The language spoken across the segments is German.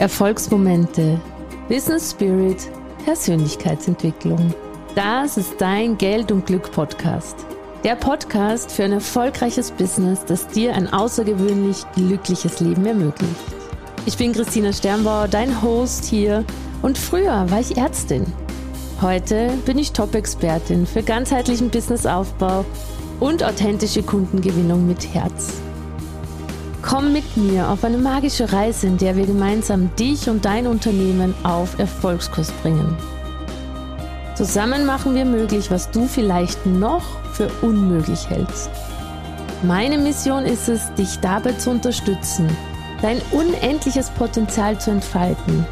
Erfolgsmomente, Business Spirit, Persönlichkeitsentwicklung. Das ist dein Geld und Glück Podcast. Der Podcast für ein erfolgreiches Business, das dir ein außergewöhnlich glückliches Leben ermöglicht. Ich bin Christina Sternbauer, dein Host hier und früher war ich Ärztin. Heute bin ich Top-Expertin für ganzheitlichen Businessaufbau und authentische Kundengewinnung mit Herz. Komm mit mir auf eine magische Reise, in der wir gemeinsam dich und dein Unternehmen auf Erfolgskurs bringen. Zusammen machen wir möglich, was du vielleicht noch für unmöglich hältst. Meine Mission ist es, dich dabei zu unterstützen, dein unendliches Potenzial zu entfalten,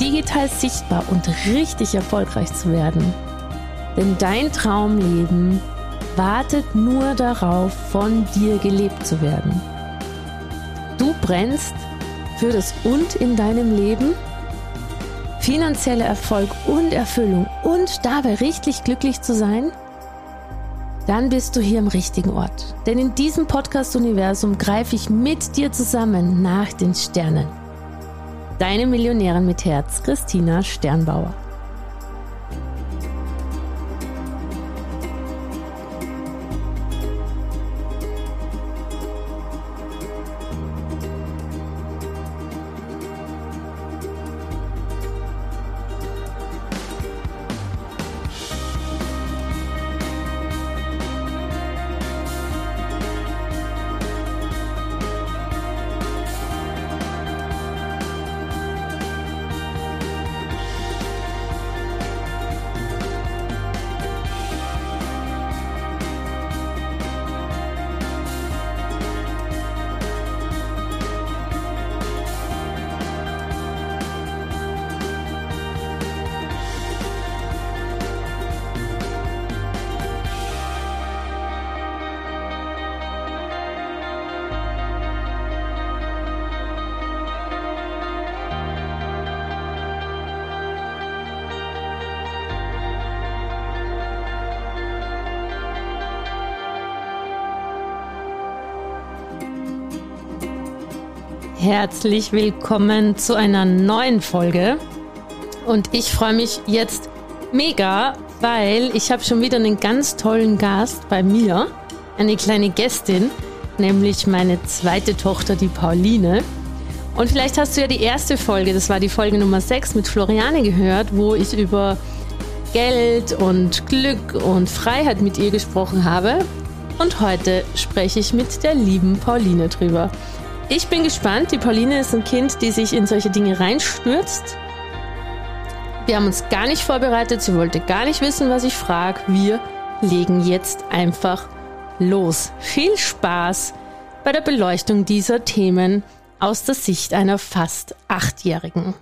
digital sichtbar und richtig erfolgreich zu werden. Denn dein Traumleben wartet nur darauf, von dir gelebt zu werden. Brennst für das Und in deinem Leben, finanzieller Erfolg und Erfüllung und dabei richtig glücklich zu sein? Dann bist du hier im richtigen Ort. Denn in diesem Podcast-Universum greife ich mit dir zusammen nach den Sternen. Deine Millionärin mit Herz, Christina Sternbauer. Herzlich willkommen zu einer neuen Folge. Und ich freue mich jetzt mega, weil ich habe schon wieder einen ganz tollen Gast bei mir, eine kleine Gästin, nämlich meine zweite Tochter, die Pauline. Und vielleicht hast du ja die erste Folge, das war die Folge Nummer 6 mit Floriane gehört, wo ich über Geld und Glück und Freiheit mit ihr gesprochen habe. Und heute spreche ich mit der lieben Pauline drüber. Ich bin gespannt. Die Pauline ist ein Kind, die sich in solche Dinge reinstürzt. Wir haben uns gar nicht vorbereitet. Sie wollte gar nicht wissen, was ich frage. Wir legen jetzt einfach los. Viel Spaß bei der Beleuchtung dieser Themen aus der Sicht einer fast Achtjährigen.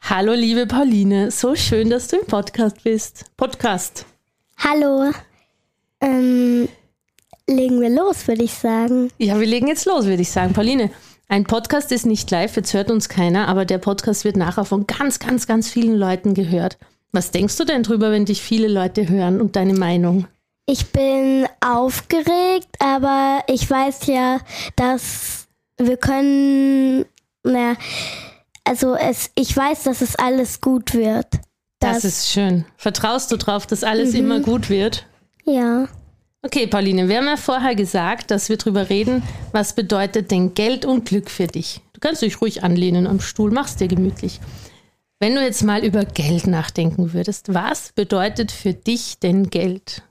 Hallo, liebe Pauline. So schön, dass du im Podcast bist. Podcast. Hallo. Ähm, legen wir los, würde ich sagen. Ja, wir legen jetzt los, würde ich sagen. Pauline, ein Podcast ist nicht live, jetzt hört uns keiner, aber der Podcast wird nachher von ganz, ganz, ganz vielen Leuten gehört. Was denkst du denn drüber, wenn dich viele Leute hören und deine Meinung? Ich bin aufgeregt, aber ich weiß ja, dass wir können, na, also es, ich weiß, dass es alles gut wird. Das ist schön. Vertraust du drauf, dass alles mhm. immer gut wird? Ja. Okay, Pauline, wir haben ja vorher gesagt, dass wir darüber reden, was bedeutet denn Geld und Glück für dich? Du kannst dich ruhig anlehnen am Stuhl, mach's dir gemütlich. Wenn du jetzt mal über Geld nachdenken würdest, was bedeutet für dich denn Geld?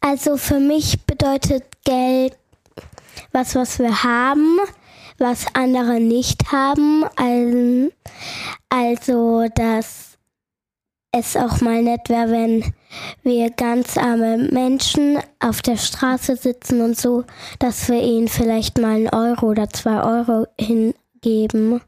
Also für mich bedeutet Geld was, was wir haben, was andere nicht haben. Also dass es auch mal nett wäre, wenn wir ganz arme Menschen auf der Straße sitzen und so, dass wir ihnen vielleicht mal einen Euro oder zwei Euro hingeben.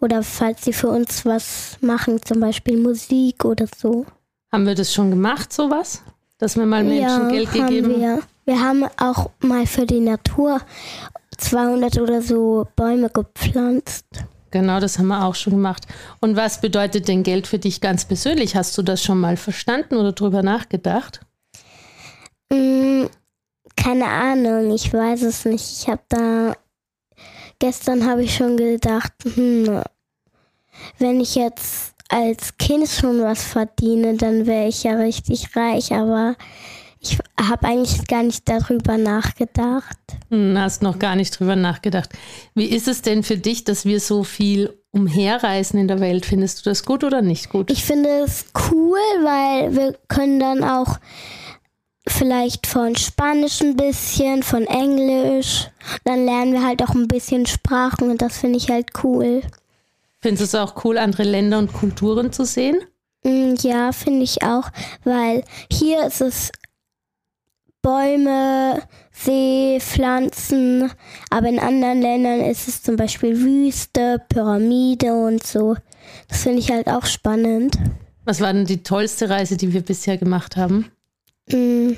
Oder falls sie für uns was machen, zum Beispiel Musik oder so. Haben wir das schon gemacht, sowas? Dass wir mal Menschen ja, Geld gegeben haben? Wir. wir haben auch mal für die Natur 200 oder so Bäume gepflanzt. Genau, das haben wir auch schon gemacht. Und was bedeutet denn Geld für dich ganz persönlich? Hast du das schon mal verstanden oder drüber nachgedacht? Mm, keine Ahnung, ich weiß es nicht. Ich habe da gestern habe ich schon gedacht, hm, wenn ich jetzt als Kind schon was verdiene, dann wäre ich ja richtig reich, aber ich habe eigentlich gar nicht darüber nachgedacht. Hm, hast noch gar nicht drüber nachgedacht. Wie ist es denn für dich, dass wir so viel umherreisen in der Welt? Findest du das gut oder nicht gut? Ich finde es cool, weil wir können dann auch vielleicht von Spanisch ein bisschen, von Englisch. Dann lernen wir halt auch ein bisschen Sprachen und das finde ich halt cool. Findest du es auch cool, andere Länder und Kulturen zu sehen? Mm, ja, finde ich auch, weil hier ist es Bäume, See, Pflanzen, aber in anderen Ländern ist es zum Beispiel Wüste, Pyramide und so. Das finde ich halt auch spannend. Was war denn die tollste Reise, die wir bisher gemacht haben? Mm,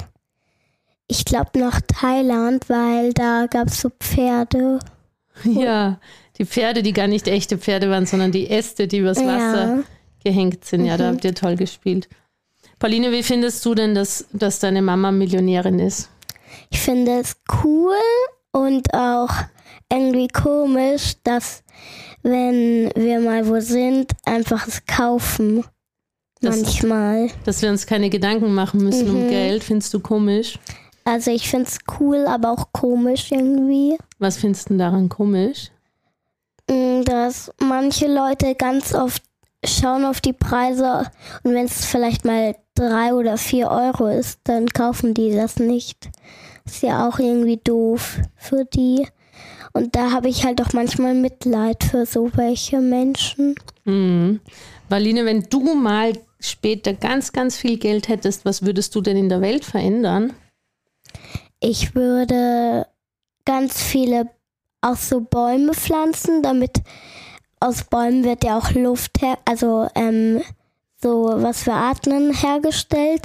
ich glaube nach Thailand, weil da gab es so Pferde. Ja, die Pferde, die gar nicht echte Pferde waren, sondern die Äste, die übers Wasser ja. gehängt sind. Ja, mhm. da habt ihr toll gespielt. Pauline, wie findest du denn, dass, dass deine Mama Millionärin ist? Ich finde es cool und auch irgendwie komisch, dass wenn wir mal wo sind, einfach es kaufen. Das, manchmal. Dass wir uns keine Gedanken machen müssen mhm. um Geld, findest du komisch? Also ich finde es cool, aber auch komisch irgendwie. Was findest du daran komisch? Mm, dass manche Leute ganz oft schauen auf die Preise und wenn es vielleicht mal drei oder vier Euro ist, dann kaufen die das nicht. Ist ja auch irgendwie doof für die. Und da habe ich halt auch manchmal Mitleid für so welche Menschen. Mhm. Valine, wenn du mal später ganz, ganz viel Geld hättest, was würdest du denn in der Welt verändern? Ich würde ganz viele auch so Bäume pflanzen, damit aus Bäumen wird ja auch Luft her, also ähm, so was wir atmen hergestellt.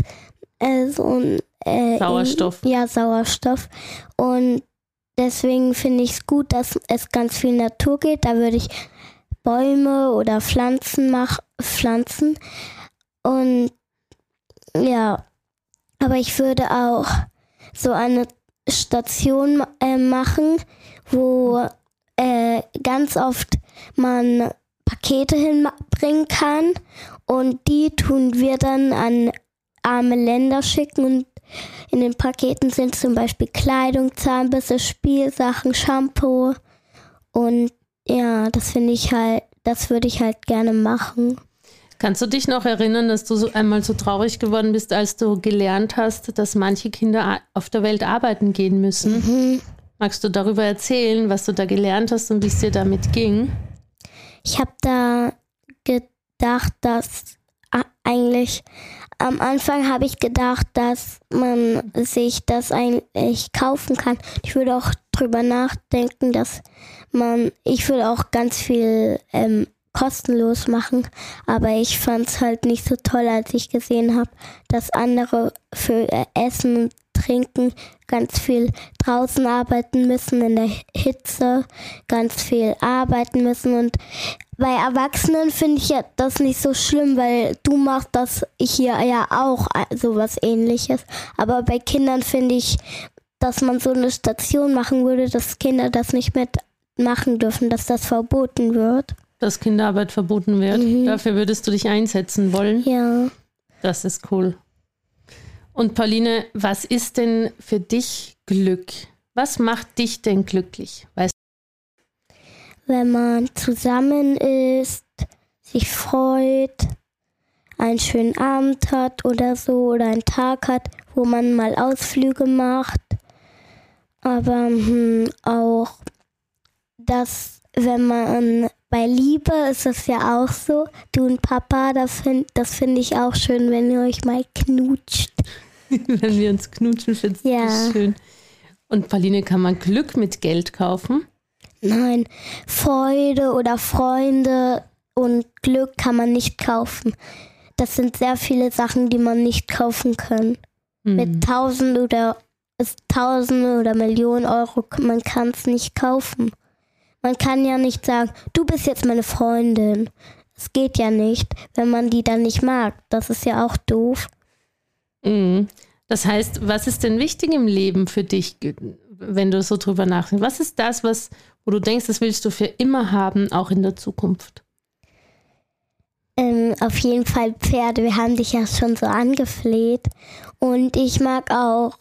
Äh, so äh, Sauerstoff. In, ja, Sauerstoff. Und deswegen finde ich es gut, dass es ganz viel Natur geht. Da würde ich Bäume oder Pflanzen mach, pflanzen. Und ja, aber ich würde auch so eine Station äh, machen, wo äh, ganz oft man Pakete hinbringen kann und die tun wir dann an arme Länder schicken und in den Paketen sind zum Beispiel Kleidung, Zahnbisse, Spielsachen, Shampoo und ja, das finde ich halt, das würde ich halt gerne machen. Kannst du dich noch erinnern, dass du so einmal so traurig geworden bist, als du gelernt hast, dass manche Kinder auf der Welt arbeiten gehen müssen? Mhm. Magst du darüber erzählen, was du da gelernt hast und wie es dir damit ging? Ich habe da gedacht, dass eigentlich am Anfang habe ich gedacht, dass man sich das eigentlich kaufen kann. Ich würde auch drüber nachdenken, dass man, ich würde auch ganz viel ähm, kostenlos machen, aber ich fand es halt nicht so toll, als ich gesehen habe, dass andere für äh, Essen Trinken ganz viel draußen arbeiten müssen in der Hitze, ganz viel arbeiten müssen und bei Erwachsenen finde ich ja das nicht so schlimm, weil du machst das hier ja auch so was ähnliches. Aber bei Kindern finde ich, dass man so eine Station machen würde, dass Kinder das nicht mitmachen dürfen, dass das verboten wird dass Kinderarbeit verboten wird. Mhm. Dafür würdest du dich einsetzen wollen? Ja. Das ist cool. Und Pauline, was ist denn für dich Glück? Was macht dich denn glücklich? Weißt Wenn man zusammen ist, sich freut, einen schönen Abend hat oder so oder einen Tag hat, wo man mal Ausflüge macht. Aber hm, auch, dass wenn man bei Liebe ist es ja auch so. Du und Papa, das finde das find ich auch schön, wenn ihr euch mal knutscht. wenn wir uns knutschen, findest du ja. das schön. Und Pauline, kann man Glück mit Geld kaufen? Nein, Freude oder Freunde und Glück kann man nicht kaufen. Das sind sehr viele Sachen, die man nicht kaufen kann. Hm. Mit tausend oder Tausende oder Millionen Euro, man kann es nicht kaufen. Man kann ja nicht sagen, du bist jetzt meine Freundin. Es geht ja nicht, wenn man die dann nicht mag. Das ist ja auch doof. Mhm. Das heißt, was ist denn wichtig im Leben für dich, wenn du so drüber nachdenkst? Was ist das, was, wo du denkst, das willst du für immer haben, auch in der Zukunft? Ähm, auf jeden Fall Pferde. Wir haben dich ja schon so angefleht. Und ich mag auch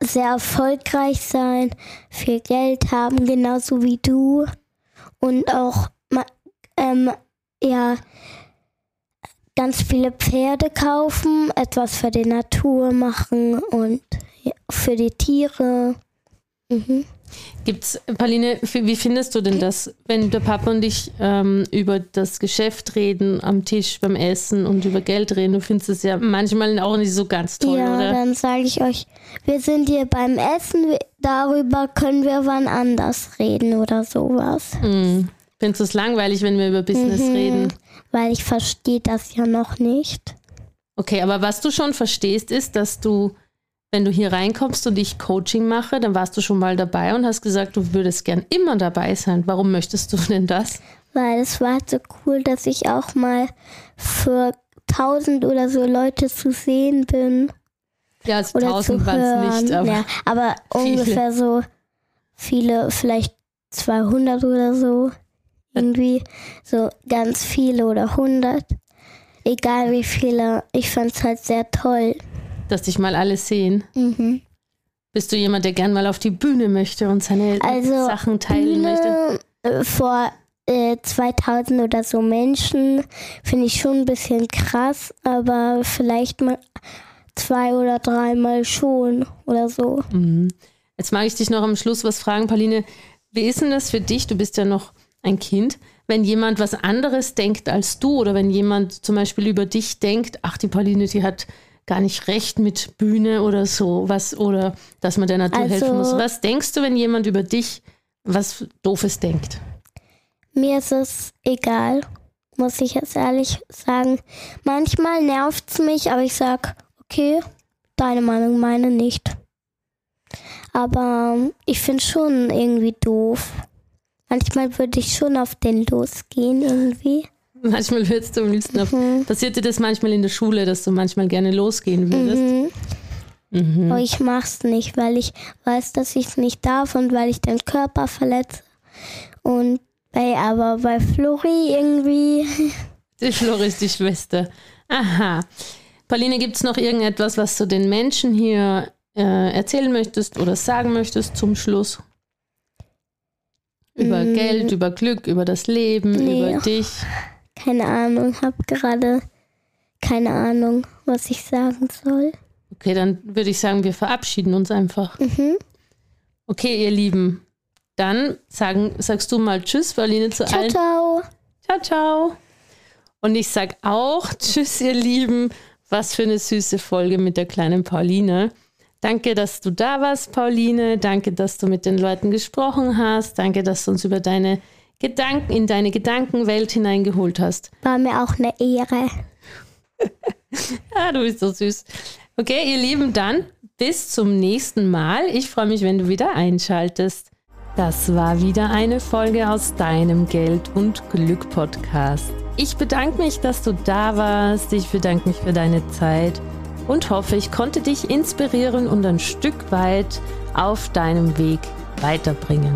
sehr erfolgreich sein, viel Geld haben, genauso wie du. Und auch ähm, ja, ganz viele Pferde kaufen, etwas für die Natur machen und für die Tiere. Mhm. Gibt's, Pauline, wie findest du denn das, wenn der Papa und ich ähm, über das Geschäft reden am Tisch beim Essen und über Geld reden? Du findest es ja manchmal auch nicht so ganz toll, ja, oder? Ja, dann sage ich euch, wir sind hier beim Essen, darüber können wir wann anders reden oder sowas. Mhm. Findest du es langweilig, wenn wir über Business mhm, reden? Weil ich verstehe das ja noch nicht. Okay, aber was du schon verstehst, ist, dass du wenn du hier reinkommst und ich Coaching mache, dann warst du schon mal dabei und hast gesagt, du würdest gern immer dabei sein. Warum möchtest du denn das? Weil es war so cool, dass ich auch mal für tausend oder so Leute zu sehen bin. Ja, also tausend waren es nicht, aber, ja, aber ungefähr so viele, vielleicht 200 oder so. Irgendwie so ganz viele oder 100. Egal wie viele. Ich fand es halt sehr toll dass dich mal alle sehen? Mhm. Bist du jemand, der gern mal auf die Bühne möchte und seine also, Sachen teilen Bühne möchte? Vor äh, 2000 oder so Menschen finde ich schon ein bisschen krass, aber vielleicht mal zwei oder dreimal schon oder so. Mhm. Jetzt mag ich dich noch am Schluss was fragen, Pauline. Wie ist denn das für dich? Du bist ja noch ein Kind. Wenn jemand was anderes denkt als du oder wenn jemand zum Beispiel über dich denkt, ach, die Pauline, die hat gar nicht recht mit Bühne oder so, was oder dass man der Natur also, helfen muss. Was denkst du, wenn jemand über dich was Doofes denkt? Mir ist es egal, muss ich jetzt ehrlich sagen. Manchmal nervt es mich, aber ich sag, okay, deine Meinung, meine nicht. Aber ich finde schon irgendwie doof. Manchmal würde ich schon auf den losgehen irgendwie. Manchmal würdest du am liebsten auf. Mhm. Passiert dir das manchmal in der Schule, dass du manchmal gerne losgehen würdest? Mhm. Mhm. Aber ich mach's nicht, weil ich weiß, dass ich es nicht darf und weil ich den Körper verletze. Und bei, aber bei Flori irgendwie. Die Flori ist die Schwester. Aha. Pauline, gibt es noch irgendetwas, was du den Menschen hier äh, erzählen möchtest oder sagen möchtest zum Schluss? Über mm. Geld, über Glück, über das Leben, nee. über dich? Keine Ahnung, habe gerade keine Ahnung, was ich sagen soll. Okay, dann würde ich sagen, wir verabschieden uns einfach. Mhm. Okay, ihr Lieben, dann sagen, sagst du mal Tschüss, Pauline, zu ciao, allen. Ciao, ciao. Ciao, Und ich sag auch Tschüss, ihr Lieben. Was für eine süße Folge mit der kleinen Pauline. Danke, dass du da warst, Pauline. Danke, dass du mit den Leuten gesprochen hast. Danke, dass du uns über deine Gedanken in deine Gedankenwelt hineingeholt hast. War mir auch eine Ehre. ah, du bist so süß. Okay, ihr Lieben, dann bis zum nächsten Mal. Ich freue mich, wenn du wieder einschaltest. Das war wieder eine Folge aus deinem Geld und Glück Podcast. Ich bedanke mich, dass du da warst. Ich bedanke mich für deine Zeit und hoffe, ich konnte dich inspirieren und ein Stück weit auf deinem Weg weiterbringen.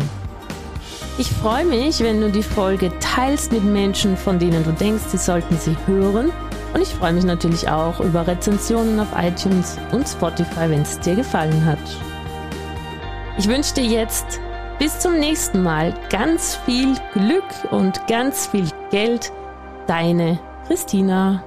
Ich freue mich, wenn du die Folge teilst mit Menschen, von denen du denkst, sie sollten sie hören. Und ich freue mich natürlich auch über Rezensionen auf iTunes und Spotify, wenn es dir gefallen hat. Ich wünsche dir jetzt bis zum nächsten Mal ganz viel Glück und ganz viel Geld. Deine Christina.